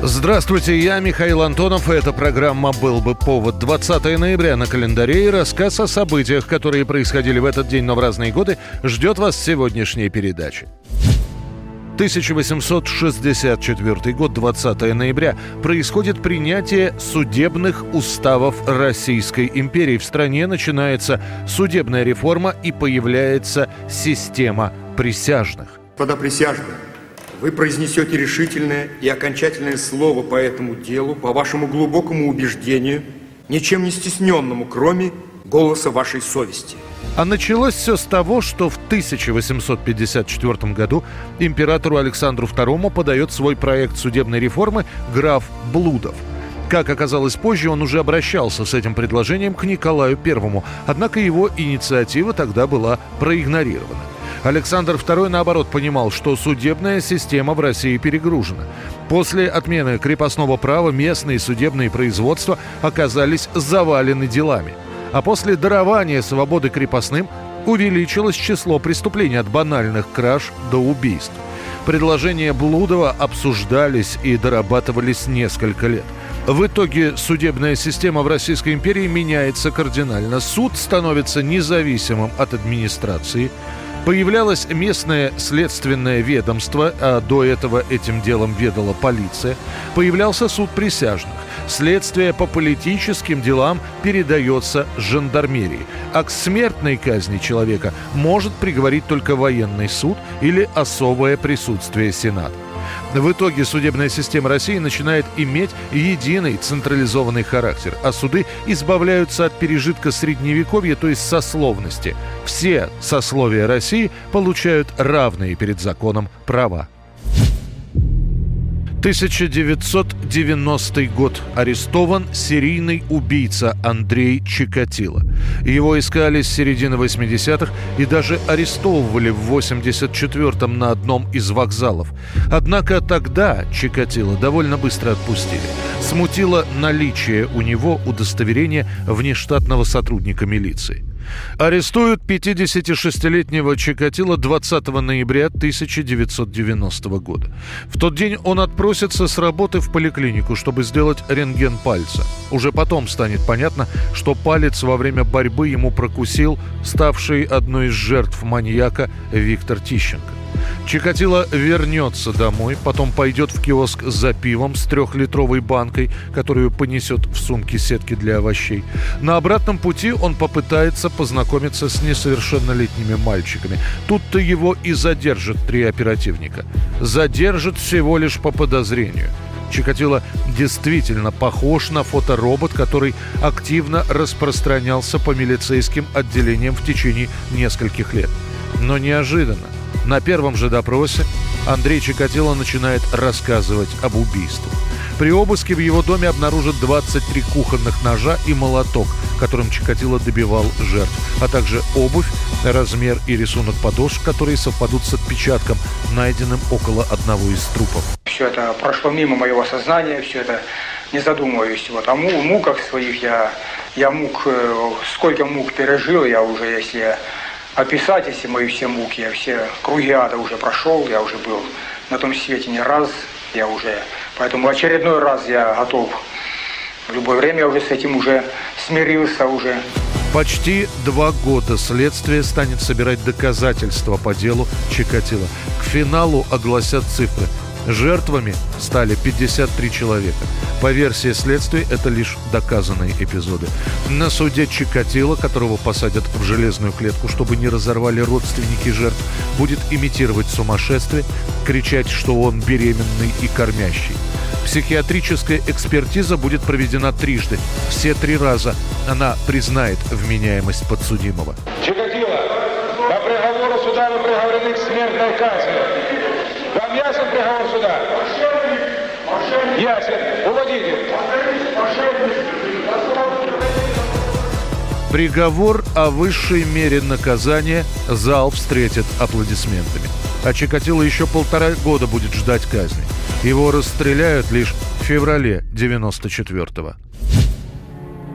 Здравствуйте, я Михаил Антонов, и эта программа «Был бы повод». 20 ноября на календаре и рассказ о событиях, которые происходили в этот день, но в разные годы, ждет вас сегодняшней передаче. 1864 год, 20 ноября, происходит принятие судебных уставов Российской империи. В стране начинается судебная реформа и появляется система присяжных. Господа присяжные, вы произнесете решительное и окончательное слово по этому делу, по вашему глубокому убеждению, ничем не стесненному, кроме голоса вашей совести. А началось все с того, что в 1854 году императору Александру II подает свой проект судебной реформы граф Блудов. Как оказалось позже, он уже обращался с этим предложением к Николаю I, однако его инициатива тогда была проигнорирована. Александр II, наоборот, понимал, что судебная система в России перегружена. После отмены крепостного права местные судебные производства оказались завалены делами. А после дарования свободы крепостным увеличилось число преступлений от банальных краж до убийств. Предложения Блудова обсуждались и дорабатывались несколько лет. В итоге судебная система в Российской империи меняется кардинально. Суд становится независимым от администрации. Появлялось местное следственное ведомство, а до этого этим делом ведала полиция. Появлялся суд присяжных. Следствие по политическим делам передается жандармерии. А к смертной казни человека может приговорить только военный суд или особое присутствие Сената. В итоге судебная система России начинает иметь единый централизованный характер, а суды избавляются от пережитка средневековья, то есть сословности. Все сословия России получают равные перед законом права. 1990 год. Арестован серийный убийца Андрей Чикатило. Его искали с середины 80-х и даже арестовывали в 84-м на одном из вокзалов. Однако тогда Чикатило довольно быстро отпустили. Смутило наличие у него удостоверения внештатного сотрудника милиции. Арестуют 56-летнего Чикатило 20 ноября 1990 года. В тот день он отпросится с работы в поликлинику, чтобы сделать рентген пальца. Уже потом станет понятно, что палец во время борьбы ему прокусил ставший одной из жертв маньяка Виктор Тищенко. Чикатило вернется домой, потом пойдет в киоск за пивом с трехлитровой банкой, которую понесет в сумке сетки для овощей. На обратном пути он попытается познакомиться с несовершеннолетними мальчиками. Тут-то его и задержат три оперативника. Задержат всего лишь по подозрению. Чикатило действительно похож на фоторобот, который активно распространялся по милицейским отделениям в течение нескольких лет. Но неожиданно на первом же допросе Андрей Чикатило начинает рассказывать об убийстве. При обыске в его доме обнаружат 23 кухонных ножа и молоток, которым Чикатило добивал жертв, а также обувь, размер и рисунок подошв, которые совпадут с отпечатком, найденным около одного из трупов. Все это прошло мимо моего сознания, все это не задумываюсь. Вот о му- муках своих я, я мук, э, сколько мук пережил, я уже, если описать, если мои все муки, я все круги ада уже прошел, я уже был на том свете не раз, я уже, поэтому очередной раз я готов. В любое время я уже с этим уже смирился уже. Почти два года следствие станет собирать доказательства по делу Чикатило. К финалу огласят цифры. Жертвами стали 53 человека. По версии следствия, это лишь доказанные эпизоды. На суде Чикатило, которого посадят в железную клетку, чтобы не разорвали родственники жертв, будет имитировать сумасшествие, кричать, что он беременный и кормящий. Психиатрическая экспертиза будет проведена трижды. Все три раза она признает вменяемость подсудимого. Чикатило, по приговору суда вы приговорены к смертной казни. Вам ясен приговор суда? Ясен. Уводите. Приговор о высшей мере наказания зал встретит аплодисментами. А Чикатило еще полтора года будет ждать казни. Его расстреляют лишь в феврале 94-го.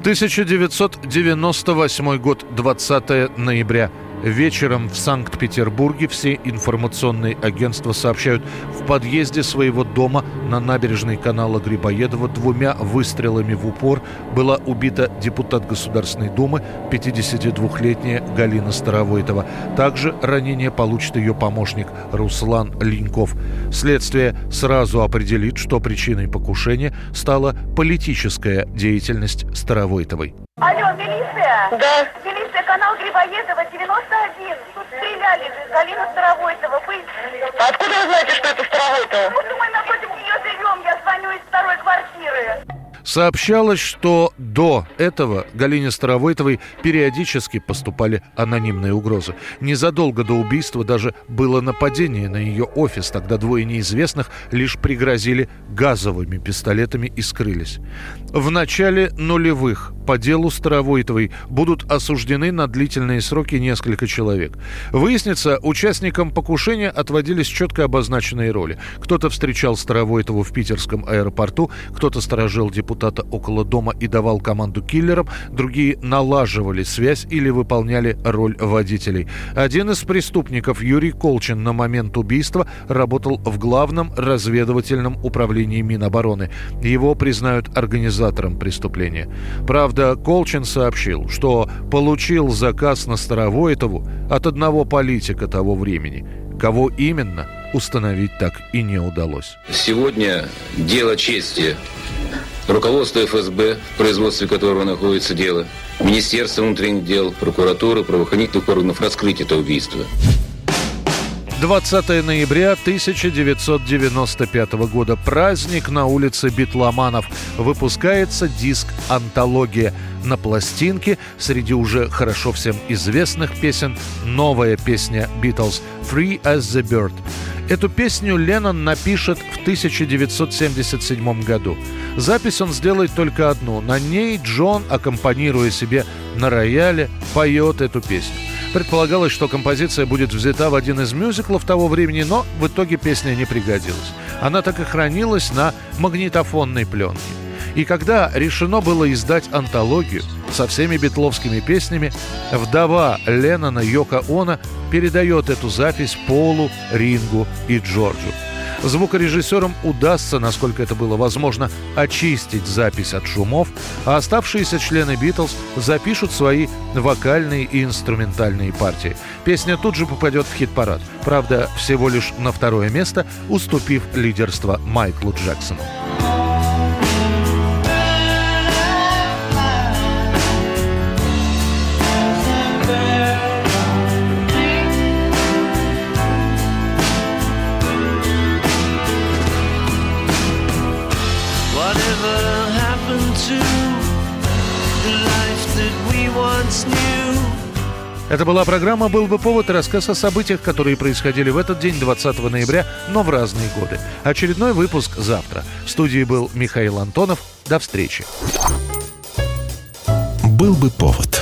1998 год, 20 ноября. Вечером в Санкт-Петербурге все информационные агентства сообщают, в подъезде своего дома на набережной канала Грибоедова двумя выстрелами в упор была убита депутат Государственной Думы 52-летняя Галина Старовойтова. Также ранение получит ее помощник Руслан Линьков. Следствие сразу определит, что причиной покушения стала политическая деятельность Старовойтовой. Алло, милиция? Да. Милиция, канал Грибоедова, 91. Галина Старовойтова. Вы... Откуда вы знаете, что это Старовойтова? Вот мы напротив нее живем, я звоню из второй квартиры. Сообщалось, что до этого Галине Старовойтовой периодически поступали анонимные угрозы. Незадолго до убийства даже было нападение на ее офис. Тогда двое неизвестных лишь пригрозили газовыми пистолетами и скрылись. В начале нулевых по делу Старовойтовой будут осуждены на длительные сроки несколько человек. Выяснится, участникам покушения отводились четко обозначенные роли. Кто-то встречал Старовойтову в питерском аэропорту, кто-то сторожил депутата около дома и давал команду киллерам, другие налаживали связь или выполняли роль водителей. Один из преступников, Юрий Колчин, на момент убийства работал в главном разведывательном управлении Минобороны. Его признают организатором преступления. Правда, Колчин сообщил, что получил заказ на Старовойтову от одного политика того времени. Кого именно, установить так и не удалось. Сегодня дело чести руководство ФСБ, в производстве которого находится дело, Министерство внутренних дел, прокуратура, правоохранительных органов раскрыть это убийство. 20 ноября 1995 года. Праздник на улице Битломанов. Выпускается диск «Антология». На пластинке среди уже хорошо всем известных песен новая песня «Битлз» «Free as the Bird». Эту песню Леннон напишет в 1977 году. Запись он сделает только одну. На ней Джон, аккомпанируя себе на рояле, поет эту песню. Предполагалось, что композиция будет взята в один из мюзиклов того времени, но в итоге песня не пригодилась. Она так и хранилась на магнитофонной пленке. И когда решено было издать антологию со всеми битловскими песнями, вдова Леннона Йока Она передает эту запись Полу, Рингу и Джорджу. Звукорежиссерам удастся, насколько это было возможно, очистить запись от шумов, а оставшиеся члены Битлз запишут свои вокальные и инструментальные партии. Песня тут же попадет в хит-парад, правда, всего лишь на второе место, уступив лидерство Майклу Джексону. Это была программа «Был бы повод» и рассказ о событиях, которые происходили в этот день, 20 ноября, но в разные годы. Очередной выпуск завтра. В студии был Михаил Антонов. До встречи. «Был бы повод»